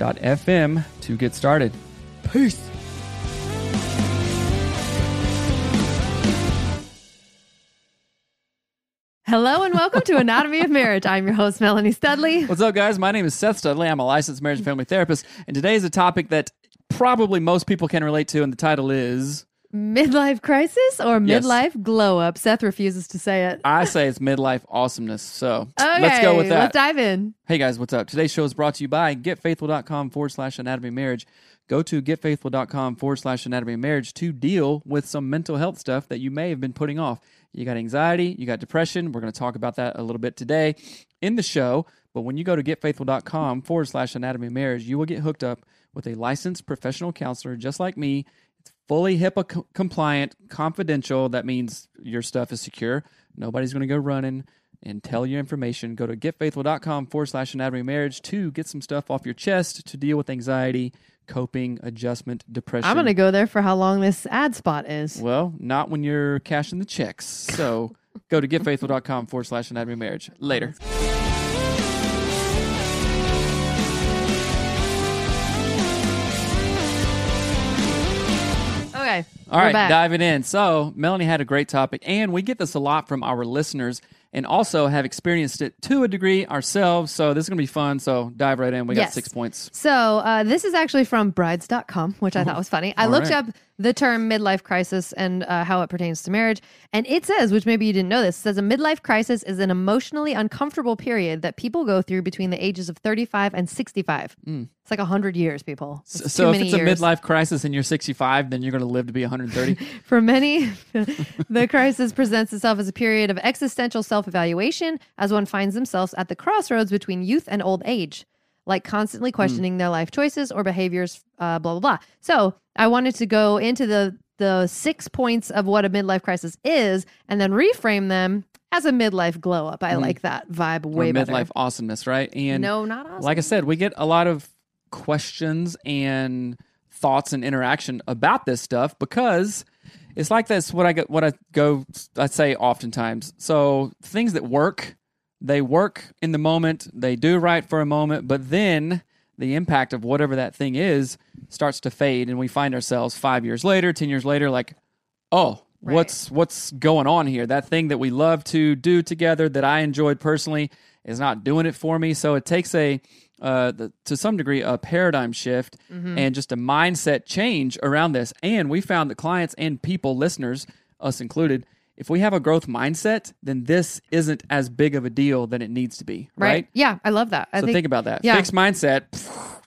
anchor.fm to get started. Peace. Hello and welcome to Anatomy of Marriage. I'm your host, Melanie Studley. What's up, guys? My name is Seth Studley. I'm a licensed marriage and family therapist, and today is a topic that probably most people can relate to, and the title is Midlife crisis or Yes. midlife glow up? Seth refuses to say it. I say it's midlife awesomeness. So Okay, let's go with that. Let's dive in. Hey guys, what's up? Today's show is brought to you by getfaithful.com forward slash anatomy marriage. Go to getfaithful.com forward slash anatomy marriage to deal with some mental health stuff that you may have been putting off. You got anxiety, you got depression. We're going to talk about that a little bit today in the show. But when you go to getfaithful.com forward slash anatomy marriage, you will get hooked up with a licensed professional counselor just like me. Fully HIPAA co- compliant, confidential. That means your stuff is secure. Nobody's going to go running and tell your information. Go to getfaithful.com forward slash anatomy marriage to get some stuff off your chest to deal with anxiety, coping, adjustment, depression. I'm going to go there for how long this ad spot is. Well, not when you're cashing the checks. So go to getfaithful.com forward slash anatomy marriage. Later. Okay. All right, diving in. So, Melanie had a great topic, and we get this a lot from our listeners and also have experienced it to a degree ourselves. So, this is going to be fun. So, dive right in. We got Yes. six points. So uh, this is actually from brides.com, which I thought was funny. I All looked right. up the term midlife crisis and uh, how it pertains to marriage. And it says, which maybe you didn't know this, says a midlife crisis is an emotionally uncomfortable period that people go through between the ages of 35 and 65. It's like 100 years, people. It's Mm. So, if it's a midlife crisis and you're 65, then you're going to live to be 130. For many, the crisis presents itself as a period of existential self evaluation as one finds themselves at the crossroads between youth and old age, like constantly questioning their life choices or behaviors, uh, blah, blah, blah. So I wanted to go into the, the six points of what a midlife crisis is and then reframe them as a midlife glow up. I like that vibe or way better. midlife awesomeness, right? And no, not awesome. like I said, we get a lot of questions and thoughts and interaction about this stuff because it's like this. What I get, what I go, I say oftentimes. So things that work, they work in the moment. They do right for a moment, but then the impact of whatever that thing is starts to fade, and we find ourselves five years later, ten years later, like, oh. Right. What's what's going on here? That thing that we love to do together, that I enjoyed personally, is not doing it for me. So it takes a uh, the, to some degree a paradigm shift Mm-hmm. and just a mindset change around this. And we found that clients and people, listeners, us included, if we have a growth mindset, then this isn't as big of a deal than it needs to be. Right. Yeah, I love that. I so think, about that. yeah. Fixed mindset,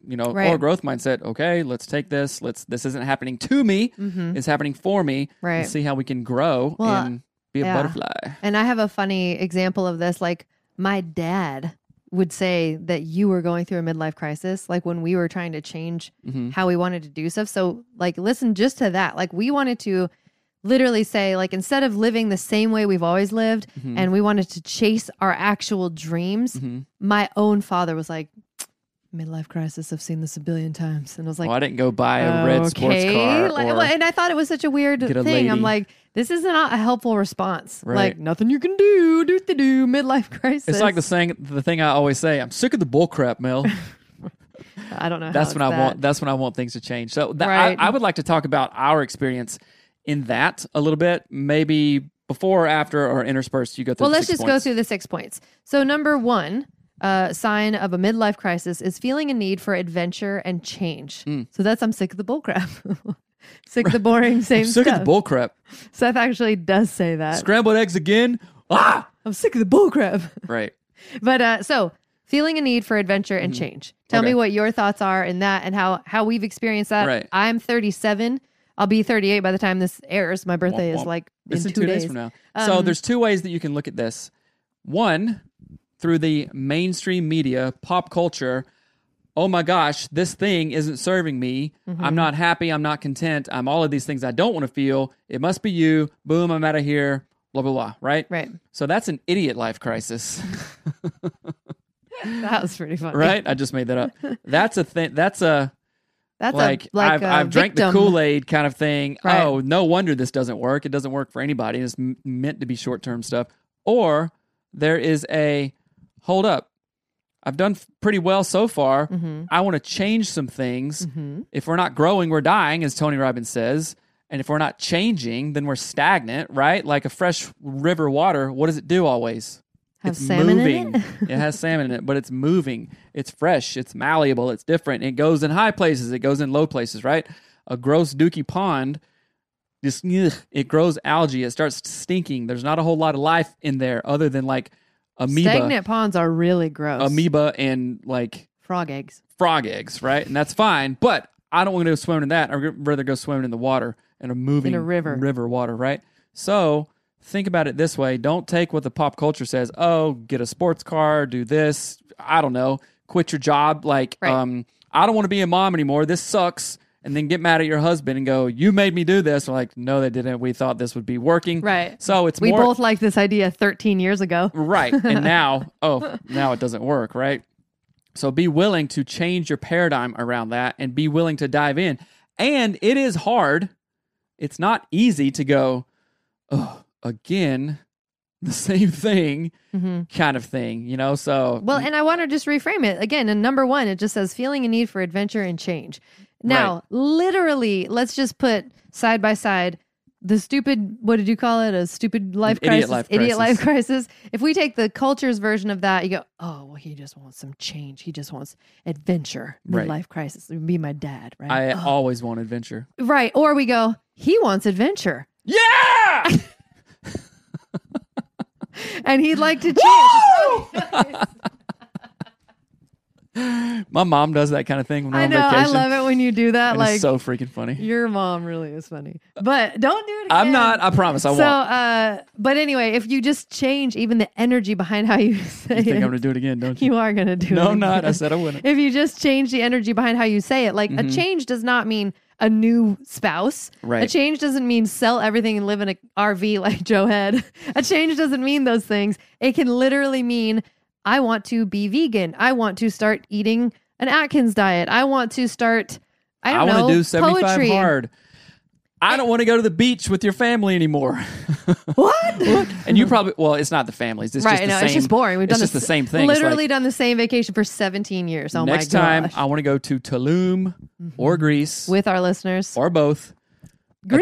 you know, or growth mindset. Okay, let's take this. Let's. This isn't happening to me. It's happening for me. Mm-hmm. Right. Let's see how we can grow Well, and be a yeah. butterfly. And I have a funny example of this. Like my dad would say that you were going through a midlife crisis, like when we were trying to change Mm-hmm. how we wanted to do stuff. So, like, listen just to that. Like, we wanted to literally say, like, instead of living the same way we've always lived mm-hmm. and we wanted to chase our actual dreams, mm-hmm. my own father was like, midlife crisis. I've seen this a billion times, and I was like, well, I didn't go buy a red sports car. Like, well, and I thought it was such a weird a thing. I'm like, this is not a helpful response. Right. Like nothing you can do. Do the do. Midlife crisis. it's like the saying, the thing I always say. I'm sick of the bull crap, Mel. I don't know. that's when I it's want. That's when I want things to change. So that, Right. I, I would like to talk about our experience in that a little bit, maybe before, after, or interspersed. You go through. Well, the let's six just go through the six points. So, number one uh, sign of a midlife crisis is feeling a need for adventure and change. Mm. So that's I'm sick of the bullcrap. sick of the boring same I'm sick stuff. of the bull crap. Seth actually does say that. Scrambled eggs again. Ah, I'm sick of the bullcrap. right. But uh, so feeling a need for adventure and change. Tell. Okay. me what your thoughts are in that and how how we've experienced that. Right. I'm 37. I'll be 38 by the time this airs. My birthday Womp is like in in two, two days. days from now. so Um, there's two ways that you can look at this. One, through the mainstream media, pop culture. Oh my gosh, this thing isn't serving me. Mm-hmm. I'm not happy. I'm not content. I'm all of these things I don't want to feel. It must be you. Boom, I'm out of here. Blah, blah, blah. Right? Right. So that's an idiot life crisis. That was pretty funny. right? I just made that up. That's a thing. That's a That's like, a like I've, I've drank the. Kool Aid kind of thing. Right. Oh, no wonder this doesn't work. It doesn't work for anybody. It's m- meant to be short term stuff. Or there is a hold up. I've done f- pretty well so far. Mm-hmm. I want to change some things. If we're not growing, we're dying, as Tony Robbins says. And if we're not changing, then we're stagnant, right? Like a fresh river water, what does it do always? Have it's salmon in moving. it? it has salmon in it, but it's moving. It's fresh. It's malleable. It's different. It goes in high places. It goes in low places, right? A gross dookie pond, just ugh, it grows algae. It starts stinking. There's not a whole lot of life in there other than like amoeba, Stagnant ponds are really gross. amoeba, and like Frog eggs. frog eggs, right? And that's fine. But I don't want to go swimming in that. I'd rather go swimming in the water in a moving In a river. river water, right? So think about it this way. Don't take what the pop culture says. Oh, get a sports car, do this. I don't know. Quit your job. Like, Right. um, I don't want to be a mom anymore. This sucks. And then get mad at your husband and go, "You made me do this." We're like, "No, they didn't. We thought this would be working." Right. So it's We more both liked this idea 13 years ago. Right. And now, oh, now it doesn't work, right? So be willing to change your paradigm around that and be willing to dive in. And it is hard. It's not easy to go, oh, again, the same thing kind of thing, you know? So, Mm-hmm. Well, and I want to just reframe it again. And number one, it just says feeling a need for adventure and change. Now, Right. literally, let's just put side by side the stupid, what did you call it? A stupid life An idiot crisis? life Idiot crisis. life crisis. If we take the culture's version of that, you go, oh, well, he just wants some change. He just wants adventure. Right. Midlife crisis. It would be my dad, right? I Oh. always want adventure. Right. Or we go, he wants adventure. Yeah! And he'd like to change. My mom does that kind of thing when we're I on know. I love it when you do that. And like, it's so freaking funny. Your mom really is funny. But don't do it again. I'm not, I promise I so, won't. uh, but anyway, if you just change even the energy behind how you say You think it, I'm going to do it again, don't you? you are going to do it. No, I'm not. I said I wouldn't. If you just change the energy behind how you say it, like Mm-hmm. a change does not mean a new spouse. Right. A change doesn't mean sell everything and live in a RV like Joe had. a change doesn't mean those things. It can literally mean I want to be vegan. I want to start eating an Atkins diet. I want to start. I I don't want know. to do 75 poetry. hard. I don't want to go to the beach with your family anymore. What? and you probably well, it's not the families. It's right. just the no, same. it's just boring. We've it's done just this- the same thing. Literally like, done the same vacation for 17 years. Oh next my time. I want to go to Tulum or Greece With our listeners. or both.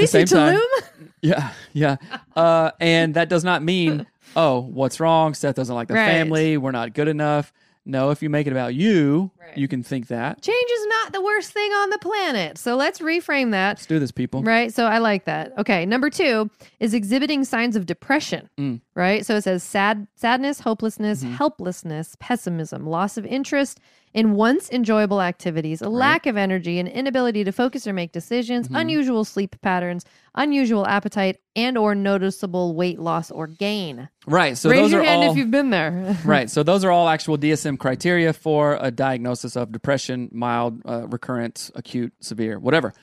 Same time. Tulum? Yeah, yeah. Uh, and that does not mean oh, what's wrong? Seth doesn't like the Right. family. We're not good enough. No, if you make it about you, Right. you can think that. Change is not the worst thing on the planet. So let's reframe that. Let's do this, people. Right. So I like that. Okay. Number two is exhibiting signs of depression. Mm. Right. So it says sad, sadness, hopelessness, Mm-hmm. helplessness, pessimism, loss of interest in once enjoyable activities, a lack of energy, an inability to focus or make decisions, Mm-hmm. unusual sleep patterns, unusual appetite, and or noticeable weight loss or gain. Right. So Raise those your are hand all if you've been there. right. So those are all actual DSM criteria for a diagnosis of depression, mild, uh, recurrent, acute, severe, whatever.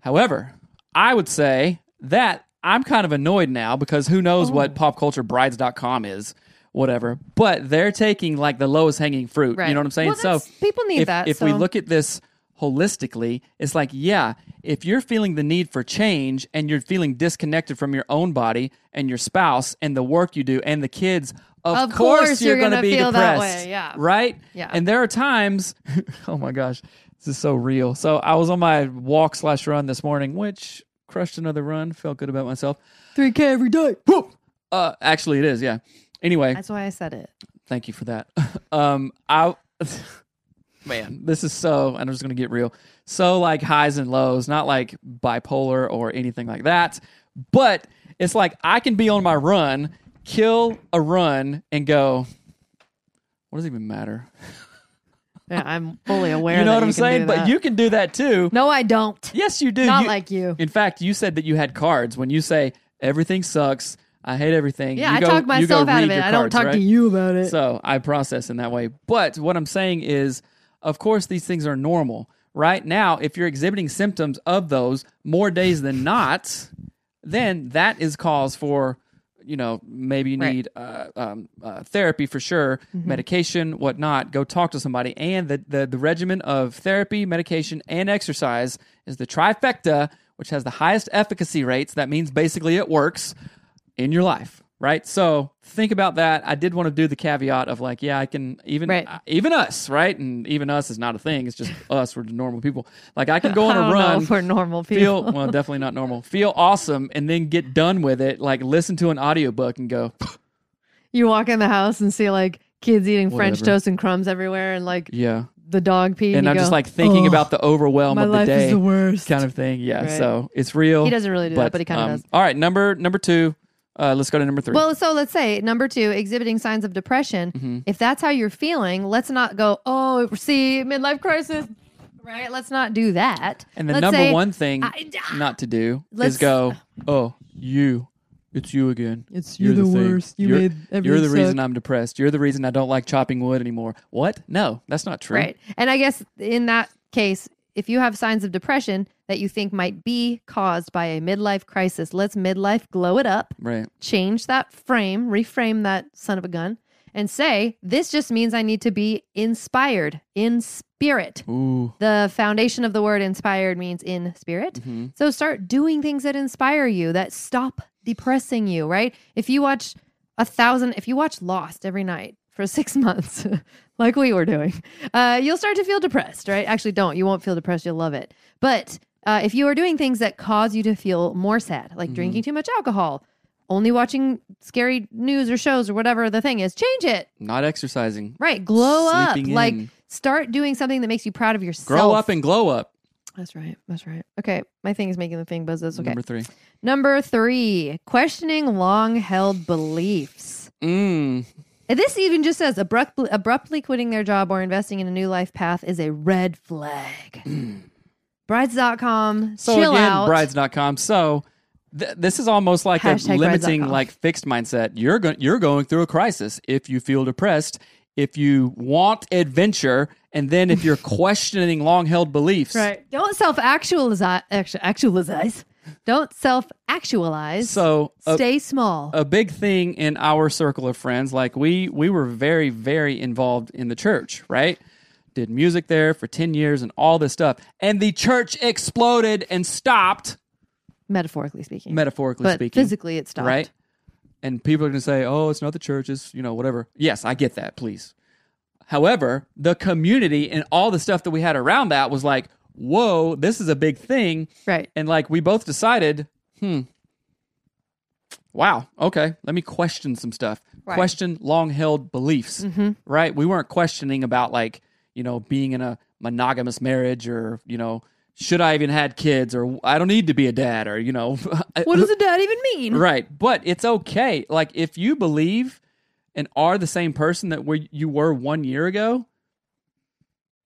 However, I would say that I'm kind of annoyed now because who knows Oh. what popculturebrides.com is. whatever. But they're taking like the lowest hanging fruit. Right. You know what I'm saying? Well, so people need if, that, If we look at this holistically, it's like, yeah, if you're feeling the need for change and you're feeling disconnected from your own body and your spouse and the work you do and the kids, of, Of course, course you're, you're going to be feel that depressed. way, yeah. Right? Yeah. And there are times, oh my gosh, this is so real. So I was on my walk slash run this morning, which crushed another run, felt good about myself. 3K every day. Uh, actually, it is, yeah. Anyway, That's why I said it. Thank you for that. um, I, man, this is so. And I'm just gonna get real. So like highs and lows, not like bipolar or anything like that. But it's like I can be on my run, kill a run, and go. What does it even matter? Yeah, I'm fully aware. you know that what I'm saying? But you can do that too. No, I don't. Yes, you do. Not You- like you. In fact, you said that you had cards. When you say everything sucks, I hate everything. Yeah, you I go- talk myself out of it. your I don't cards, talk right? to you about it. So I process in that way. But what I'm saying is, of course, these things are normal. Right now, if you're exhibiting symptoms of those more days than not, then that is cause for, you know, maybe you Right. need uh, um, uh, therapy for sure, Mm-hmm. medication, whatnot. Go talk to somebody. And the, the, the regimen of therapy, medication, and exercise is the trifecta, which has the highest efficacy rates. That means basically it works in your life, right? So think about that. I did want to do the caveat of like, yeah, I can even Right. uh, even us, right? And even us is not a thing. It's just us. We're normal people. Like I can go on a know run. if we're normal Feel well, definitely not normal. Feel awesome, and then get done with it. Like listen to an audiobook and go, you walk in the house and see like kids eating French toast and crumbs everywhere, and like yeah. the dog pee. And you I'm just like thinking "Ugh, about the overwhelm my of the life day, is the worst. kind of thing. Yeah. Right. So it's real. He doesn't really do that, but he kind of um, does. All right, number number two. Uh, let's go to number three. Well, so let's say number two, exhibiting signs of depression. Mm-hmm. If that's how you're feeling, let's not go, oh, see, midlife crisis. Right? Let's not do that. And the Let's number say, one thing I- not to do Let's- is go, oh, you. It's you again. It's You're you the thing. worst. You you're, made You're everything the reason. I'm depressed. You're the reason I don't like chopping wood anymore. What? No, that's not true. Right. And I guess in that case, if you have signs of depression that you think might be caused by a midlife crisis, let's midlife glow it up, Right. change that frame, reframe that son of a gun, and say, this just means I need to be inspired in spirit. Ooh. The foundation of the word inspired means in spirit. Mm-hmm. So start doing things that inspire you, that stop depressing you, right? If you watch a thousand, if you watch Lost every night for six months, like we were doing, uh, you'll start to feel depressed, right? Actually, don't. You won't feel depressed. You'll love it. But uh, if you are doing things that cause you to feel more sad, like drinking too much alcohol, only watching scary news or shows or whatever the thing is, change it. Not exercising. Right. Glow up. Sleeping Like start doing something that makes you proud of yourself. Grow up and glow up. That's right. That's right. Okay. My thing is making the thing buzz. That's okay. Number three. Number three, questioning long held beliefs. Mm. This even just says abruptly, abruptly quitting their job or investing in a new life path is a red flag. Hmm. Brides.com, So chill again, out. brides.com. So th- this is almost like Hashtag a limiting, brides.com. like fixed mindset. You're going, you're going through a crisis if you feel depressed, if you want adventure, and then if you're questioning long held beliefs. Right. Don't self actualize. Actualize. Don't self actualize. So a, Stay small. a big thing in our circle of friends, like we we were very very involved in the church, right? Did music there for ten years and all this stuff, and the church exploded and stopped. metaphorically speaking. Metaphorically but speaking, physically it stopped. right? And people are going to say, "Oh, it's not the church; it's you know whatever." Yes, I get that. Please. However, the community and all the stuff that we had around that was like, "Whoa, this is a big thing." Right. And like we both decided, hmm, wow, okay, let me question some stuff. Right. Question long held beliefs, right? We weren't questioning about like, you know, being in a monogamous marriage or, you know, should I even had kids or I don't need to be a dad or, you know, What does a dad even mean? right. But it's okay. Like if you believe and are the same person that where you were one year ago,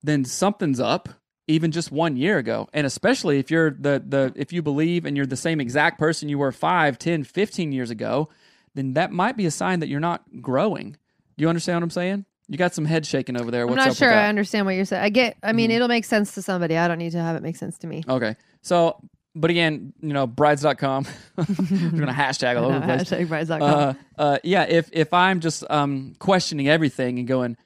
then something's up even just one year ago and especially if you're the the if you believe and you're the same exact person you were 5 10 15 years ago then that might be a sign that you're not growing do you understand what i'm saying you got some head shaking over there I'm not sure I understand what you're saying. I get, I mean, it'll make sense to somebody. I don't need to have it make sense to me. okay so but again, you know, brides.com. We're gonna hashtag all over the place. Hashtag brides.com. Uh, uh, yeah, if if I'm just um questioning everything and going,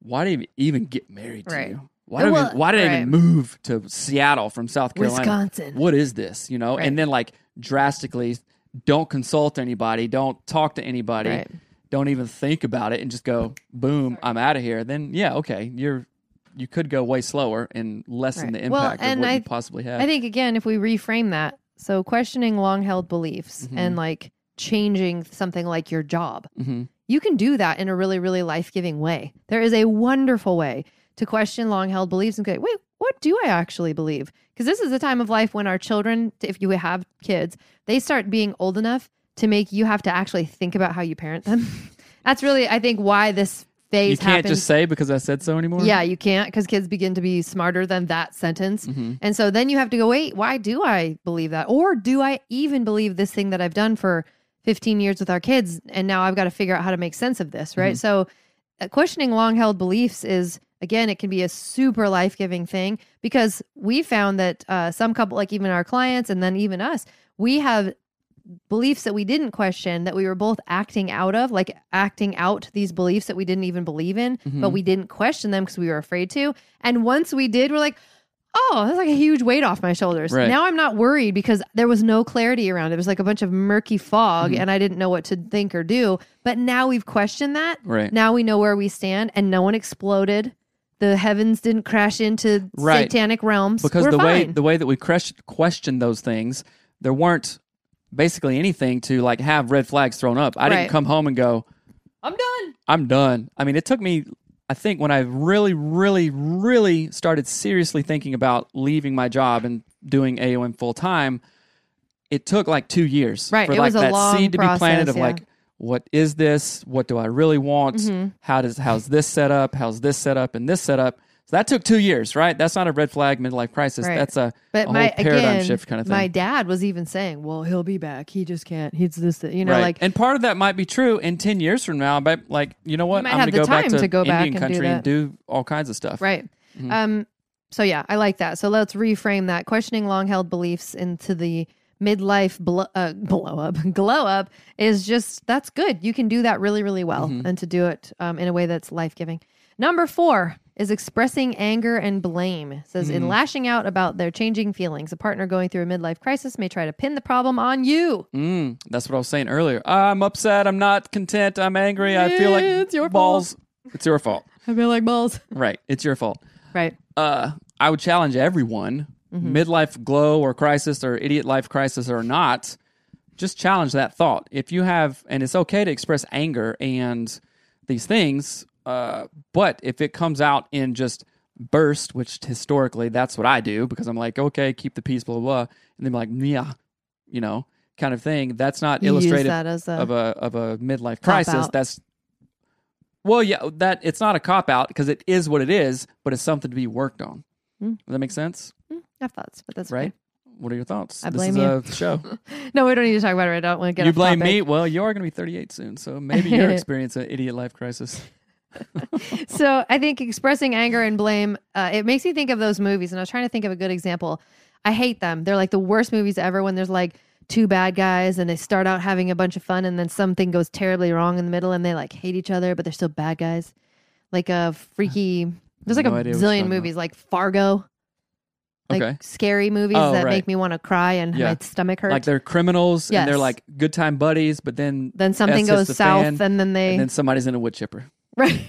why did you even get married to Right. you? Why did, Well, I, why did I even move to Seattle from South Carolina? Wisconsin. What is this? You know, Right. and then like drastically, don't consult anybody, don't talk to anybody, Right. don't even think about it, and just go, boom, I'm out of here. Then yeah, okay, you're you could go way slower and lessen Right. the Well, impact of and what I- you possibly have. I think again, if we reframe that, so questioning long held beliefs Mhm. and like changing something like your job, Mhm. you can do that in a really, really life giving way. There is a wonderful way to question long held beliefs and go, wait, what do I actually believe? Because this is a time of life when our children, if you have kids, they start being old enough to make you have to actually think about how you parent them. That's really, I think, why this phase you can't happens. just say because I said so anymore. Yeah, you can't because kids begin to be smarter than that sentence. Mhm. And so then you have to go, wait, why do I believe that? Or do I even believe this thing that I've done for 15 years with our kids? And now I've got to figure out how to make sense of this, right? So uh, questioning long held beliefs is, again, it can be a super life giving thing because we found that uh, some couple, like even our clients and then even us, we have beliefs that we didn't question that we were both acting out of, like acting out these beliefs that we didn't even believe in, but Mhm. we didn't question them because we were afraid to. And once we did, we're like, oh, that's like a huge weight off my shoulders. Right. Now I'm not worried because there was no clarity around it. It was like a bunch of murky fog Mhm. and I didn't know what to think or do. But now we've questioned that. Right. Now we know where we stand and no one exploded. The heavens didn't crash into Right. satanic realms. because We're the way the way that we ques- questioned those things, there weren't basically anything to like have red flags thrown up. I Right. didn't come home and go, I'm done. I'm done. I mean, it took me. I think when I really, really, really started seriously thinking about leaving my job and doing AOM full time, it took like two years Right. for It like was a that long seed to be planted process, of yeah. like, what is this? What do I really want? Mhm. How does how's this set up? How's this set up and this set up? So that took two years, right? That's not a red flag midlife crisis. Right. That's a, But a my whole paradigm again, shift kind of thing. my dad was even saying, "Well, he'll be back. He just can't. He's this, you know, right. like and part of that might be true in 10 years from now but like you know what might i'm have going to the go back to, to go back indian and do country and do all kinds of stuff right." Mhm. Um. So yeah, I like that. So let's reframe that questioning long held beliefs into the midlife blow, uh, blow up, glow up is just that's good. You can do that really, really well, Mhm. and to do it um, in a way that's life giving. Number four is expressing anger and blame. It says in Mhm. lashing out about their changing feelings, a partner going through a midlife crisis may try to pin the problem on you. Mm, that's what I was saying earlier. I'm upset. I'm not content. I'm angry. I feel like It's your balls. It's your fault. I feel like balls. Right. It's your fault. Right. Uh, I would challenge everyone, Mhm. midlife glow or crisis or idiot life crisis or not, just challenge that thought. If you have, and it's okay to express anger and these things, uh, but if it comes out in just burst, which historically that's what I do because I'm like, okay, keep the peace, blah, blah, blah. And then like, yeah, you know, kind of thing. That's not You illustrative that as a of a of a midlife crisis. out. That's well, yeah, that it's not a cop out because it is what it is, but it's something to be worked on. Mm. Does that make sense? I have thoughts, but that's Right? okay. What are your thoughts? I this blame is you. a show. No, we don't need to talk about it. right now. I don't want to get you blame topic. me. Well, you are going to be 38 soon, so maybe you're experiencing an idiot life crisis. so I think expressing anger and blame, uh, it makes me think of those movies. And I was trying to think of a good example. I hate them. They're like the worst movies ever when there's like two bad guys and they start out having a bunch of fun and then something goes terribly wrong in the middle and they like hate each other, but they're still bad guys. Like a freaky, there's like No a idea what you're zillion talking movies like Fargo, like Okay. scary movies Oh, that right. make me want to cry and Yeah. my stomach hurts. Like they're criminals and they're Yes. like good time buddies, but then then something S hits goes the south fan, and then they and then somebody's in a wood chipper. Right.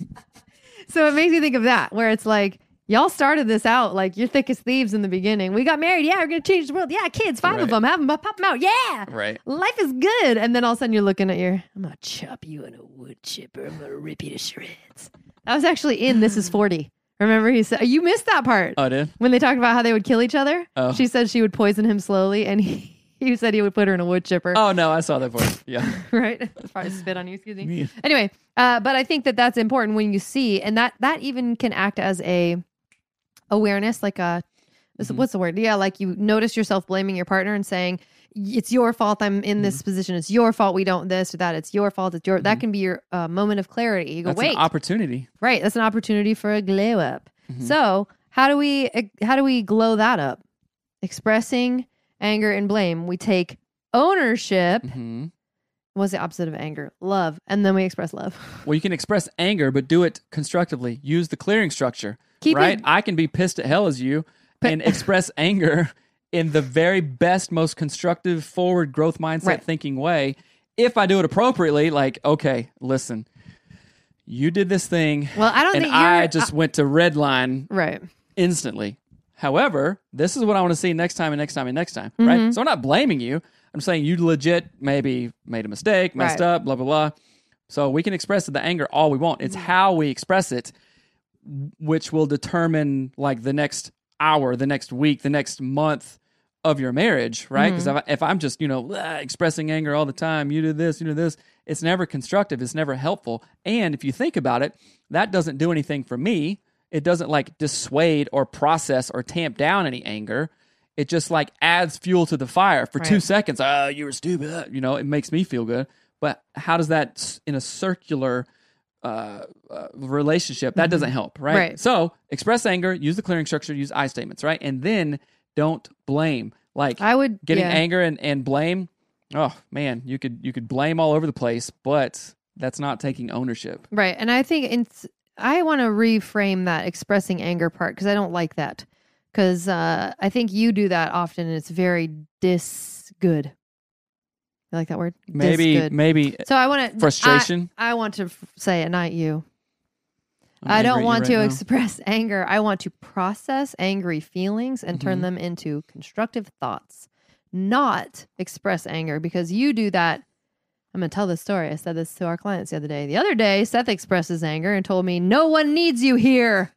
so it makes me think of that, where it's like, y'all started this out like you're thick as thieves in the beginning. We got married. Yeah, we're going to change the world. Yeah, kids, five of Right. them. Have them, pop them out. Yeah. Right. Life is good. And then all of a sudden you're looking at your, I'm to chop you in a wood chipper. I'm to rip you to shreds. That was actually in This is 40. Remember, he said, you missed that part Oh, I did. when they talked about how they would kill each other. Oh. She said she would poison him slowly, and he, he said he would put her in a wood chipper. Oh no, I saw that part. Yeah. right? Probably spit on you. Excuse me. Yeah. Anyway, uh, but I think that that's important when you see, and that that even can act as a awareness, like a Mhm. what's the word? Yeah, like you notice yourself blaming your partner and saying it's your fault. I'm in Mm-hmm. this position. It's your fault. We don't this or that. It's your fault. It's your that can be your uh, moment of clarity. You go, Mm-hmm. That's wait, an opportunity. right? That's an opportunity for a glow up. Mhm. So how do we how do we glow that up? expressing anger and blame. We take ownership. hmm What's the opposite of anger? Love. And then we express love. Well, you can express anger, but do it constructively. Use the clearing structure. Keep right? it- I can be pissed at hell as you and express anger in the very best, most constructive, forward growth mindset Right. thinking way. If I do it appropriately, like, okay, listen, you did this thing, Well, I don't and think I just went to red line right. instantly. However, this is what I want to see next time and next time and next time, Mm-hmm. right? So I'm not blaming you. I'm saying you legit maybe made a mistake, messed Right. up, blah blah blah. So we can express the anger all we want. It's how we express it, which will determine like the next hour, the next week, the next month of your marriage, right? Because mm-hmm. if, if I'm just you know expressing anger all the time, you do this, you do this, it's never constructive. It's never helpful. And if you think about it, that doesn't do anything for me. It doesn't like dissuade or process or tamp down any anger. It just like adds fuel to the fire for two seconds. Oh, you were stupid. You know, it makes me feel good. But how does that in a circular uh, uh, relationship? That doesn't help, right? Mm-hmm. Right. So express anger, use the clearing structure, use I statements, right? And then don't blame. Like I would getting yeah. anger and, and blame. Oh man, you could you could blame all over the place, but that's not taking ownership. Right. And I think it's, I want to reframe that expressing anger part because I don't like that. Because uh, I think you do that often and it's very dis good. You like that word? Maybe Dis-good. maybe So I want to frustration. I, want to f- say it, not you. I'm I don't want right to now. express anger. I want to process angry feelings and turn Mhm. them into constructive thoughts, not express anger because you do that. I'm going to tell this story. I said this to our clients the other day. The other day, Seth expresses anger and told me, No one needs you here.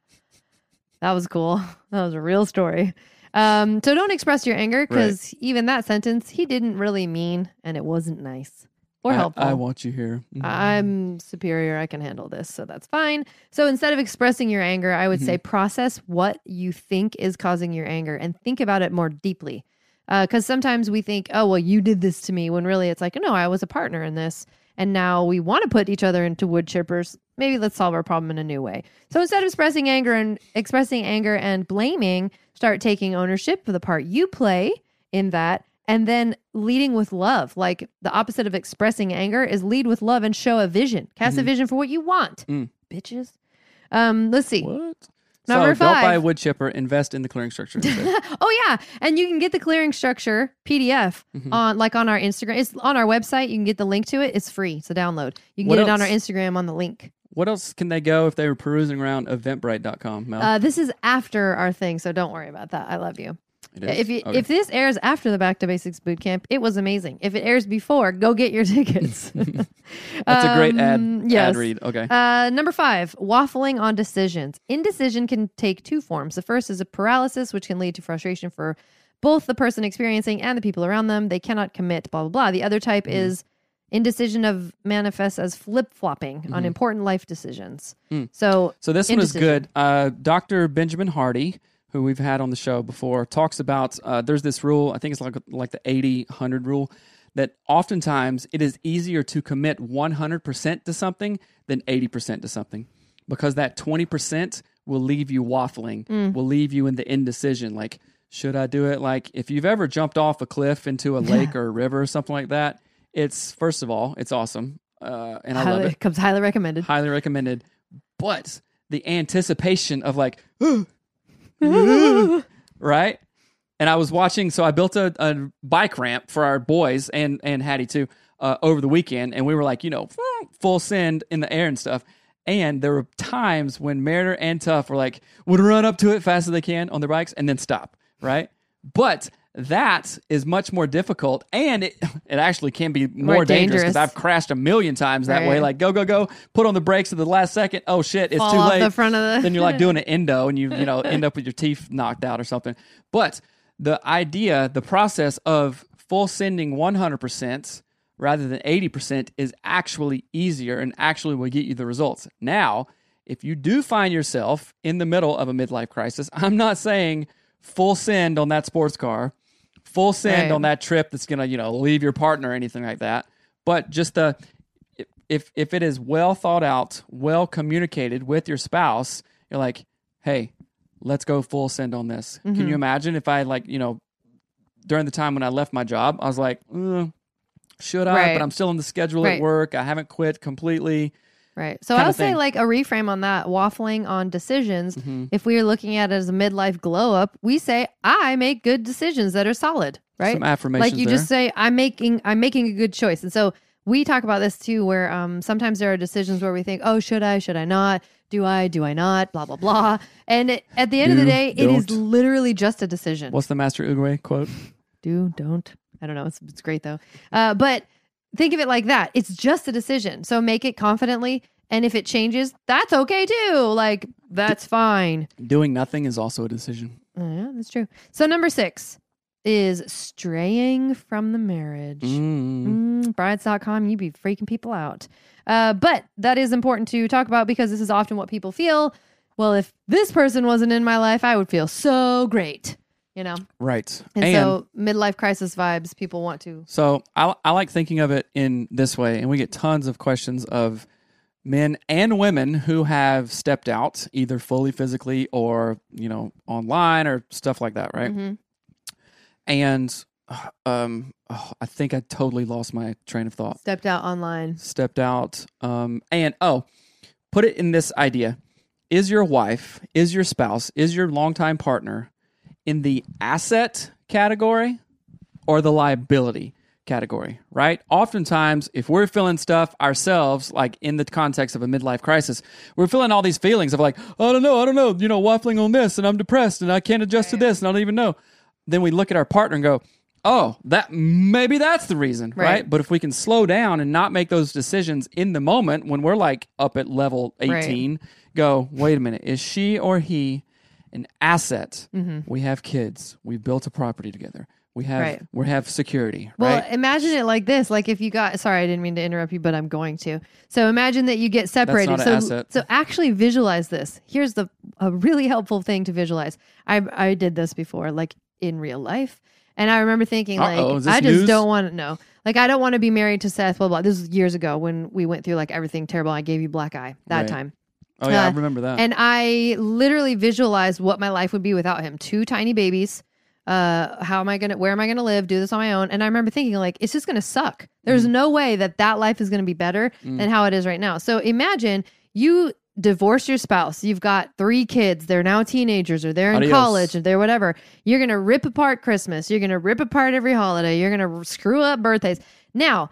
That was cool. That was a real story. Um, so don't express your anger because even that sentence he didn't really mean and it wasn't nice or I- helpful. I, want you here. Mhm. I'm superior. I can handle this. So that's fine. So instead of expressing your anger, I would say process what you think is causing your anger and think about it more deeply. Because sometimes we think, oh, well, you did this to me, when really it's like, no, I was a partner in this. And now we want to put each other into wood chippers. Maybe let's solve our problem in a new way. So instead of expressing anger and expressing anger and blaming, start taking ownership for the part you play in that and then leading with love. Like the opposite of expressing anger is lead with love and show a vision. Cast a Mhm. vision for what you want. Mm. Bitches. Um, let's see. What? Number so don't buy a wood chipper. Invest in the clearing structure. oh yeah, and you can get the clearing structure PDF Mhm. on like on our Instagram. It's on our website. You can get the link to it. It's free. It's a download. You can What get it on our? Instagram on the link. What else can they go if they were perusing around Eventbrite.com? Mel? Uh, this is after our thing, so don't worry about that. I love you. If you, Okay. if this airs after the Back to Basics boot camp, it was amazing. If it airs before, go get your tickets. That's a great ad, Um, yes. ad read. Okay. Uh, number five, waffling on decisions. Indecision can take two forms. The first is a paralysis, which can lead to frustration for both the person experiencing and the people around them. They cannot commit, blah, blah, blah. The other type Mhm. is indecision of manifests as flip flopping on Mhm. important life decisions. Mm. So, So this one is good. Uh, Dr. Benjamin Hardy, who we've had on the show before, talks about uh, there's this rule. I think it's like like the 80 100 rule that oftentimes it is easier to commit 100% to something than 80% to something because that 20% will leave you waffling, Mm. will leave you in the indecision. Like, should I do it? Like, if you've ever jumped off a cliff into a lake or a river or something like that, it's first of all, it's awesome, uh, and I love it comes highly recommended. highly recommended. But the anticipation of like, right? And I was watching, so I built a, a bike ramp for our boys and and Hattie too uh, over the weekend, and we were like, you know, full send in the air and stuff. And there were times when Mariner and Tough were like, would run up to it fast as they can on their bikes and then stop, right? But that is much more difficult, and it it actually can be more, More dangerous because. I've crashed a million times that way. Like go go go, put on the brakes at the last second. Oh shit, it's Fall too late the front of the. then you're like doing an endo and you you know end up with your teeth knocked out or something but the idea the process of full sending 100% rather than 80% is actually easier and actually will get you the results now if you do find yourself in the middle of a midlife crisis i'm not saying full send on that sports car full send Right. on that trip that's going to you know leave your partner or anything like that but just the if if it is well thought out, well communicated with your spouse, you're like, hey, let's go full send on this. Can Mhm. you imagine if I like, you know, during the time when I left my job, I was like, uh, should I? Right. But I'm still on the schedule Right. at work. I haven't quit completely. Right. So I'll say like a reframe on that, waffling on decisions. Mhm. If we are looking at it as a midlife glow up, we say, I make good decisions that are solid, right? Some affirmations like you there. just say, I'm making I'm making a good choice. And so we talk about this too, where um sometimes there are decisions where we think, Oh, should I, should I not? Do I, do I not? Blah blah blah. And it, at the end of the day, it is don't. literally just a decision. What's the Master Oogway quote? do, don't. I don't know. It's it's great though. Uh, but think of it like that. It's just a decision. So make it confidently. And if it changes, that's okay too. Like that's fine. Doing nothing is also a decision. Uh, yeah, that's true. So number six is straying from the marriage. Mm. Mm, brides.com, You'd be freaking people out. Uh, but that is important to talk about because this is often what people feel. Well, if this person wasn't in my life, I would feel so great, you know? Right. And, so midlife crisis vibes, people want to. So I, I like thinking of it in this way, and we get tons of questions of men and women who have stepped out, either fully physically or you know online or stuff like that, right? Mhm. And um, oh, I think I totally lost my train of thought. Stepped out online. Stepped out, um, and oh, put it in this idea: Is your wife, is your spouse, is your longtime partner in the asset category or the liability category, right? Oftentimes, if we're feeling stuff ourselves, like in the context of a midlife crisis, we're feeling all these feelings of like, I don't know, I don't know, you know, waffling on this and I'm depressed and I can't adjust to this and I don't even know. Then we look at our partner and go, oh, that maybe that's the reason, right? Right. But if we can slow down and not make those decisions in the moment when we're like up at level 18, go, wait a minute, is she or he an asset? Mm-hmm. We have kids. We've built a property together. We have Right. we have security, Well, right? imagine it like this: like if you got sorry, I didn't mean to interrupt you, but I'm going to. So imagine that you get separated. so asset. so actually visualize this. Here's the a really helpful thing to visualize. I I did this before, like in real life, and I remember thinking Uh-oh, like I just news? don't want to know. Like I don't want to be married to Seth. Blah blah. This was years ago when we went through like everything terrible. I gave you black eye that Right. time. Oh yeah, I uh, remember that. And I literally visualized what my life would be without him. Two tiny babies. Uh, how am I gonna? Where am I gonna live? Do this on my own? And I remember thinking, like, it's just gonna suck. There's no way that that life is gonna be better Mm. than how it is right now. So imagine you divorce your spouse. You've got three kids. They're now teenagers, or they're in Adios. college, or they're whatever. You're gonna rip apart Christmas. You're gonna rip apart every holiday. You're gonna screw up birthdays. Now,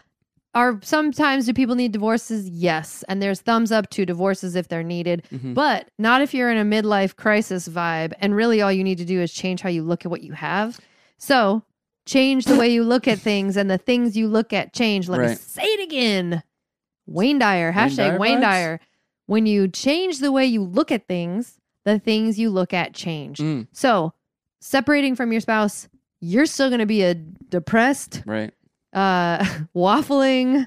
are sometimes do people need divorces? Yes. And there's thumbs up to divorces if they're needed, Mhm. but not if you're in a midlife crisis vibe. And really, all you need to do is change how you look at what you have. So change the way you look at things, and the things you look at change. Let me say it again. Wayne Dyer, hashtag Dyer Wayne? Dyer. When you change the way you look at things, the things you look at change. Mm, So separating from your spouse, you're still going to be a depressed, right. Uh, waffling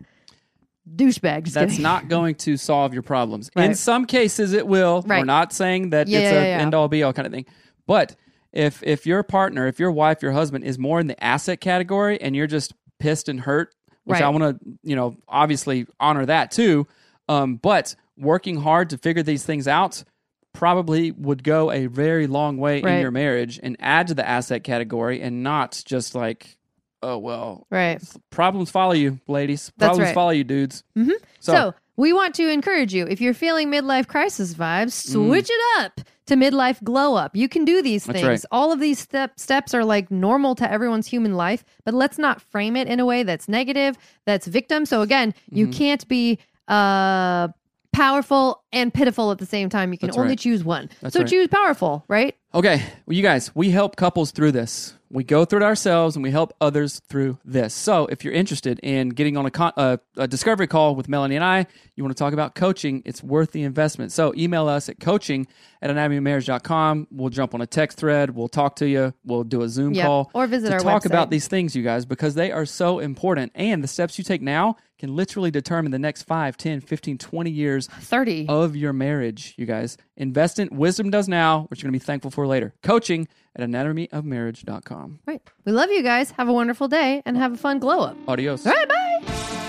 douchebags. That's kidding. not going to solve your problems. In some cases, it will. We're not saying that Yeah, it's yeah, a yeah. end all be all kind of thing. But if if your partner, if your wife, your husband is more in the asset category, and you're just pissed and hurt, which I want to, you know, obviously honor that too. Um, but working hard to figure these things out probably would go a very long way in your marriage and add to the asset category, and not just like, oh well, right. problems follow you, ladies. That's Problems right. follow you, dudes. Mhm. So, So, we want to encourage you if you're feeling midlife crisis vibes, switch it up to midlife glow up. You can do these Mm. That's things. right. All of these step, steps are like normal to everyone's human life, but let's not frame it in a way that's negative, that's victim. So again, you Mm-hmm. can't be uh powerful and pitiful at the same time. You can That's only right. choose one. That's so right. choose powerful, right? Okay, well, you guys, we help couples through this. We go through it ourselves, and we help others through this. So, if you're interested in getting on a, con- uh, a discovery call with Melanie and I, you want to talk about coaching, it's worth the investment. So, email us at coaching at anatomyofmarriage.com. We'll jump on a text thread. We'll talk to you. We'll do a Zoom Yeah, call or visit to our talk website. about these things, you guys, because they are so important. And the steps you take now can literally determine the next 5, 10, 15, 20 years 30. of your marriage, you guys. Invest in wisdom does now, which you're going to be thankful for later. Coaching at anatomyofmarriage.com. Right. We love you guys. Have a wonderful day and have a fun glow up. Adios. All right, bye.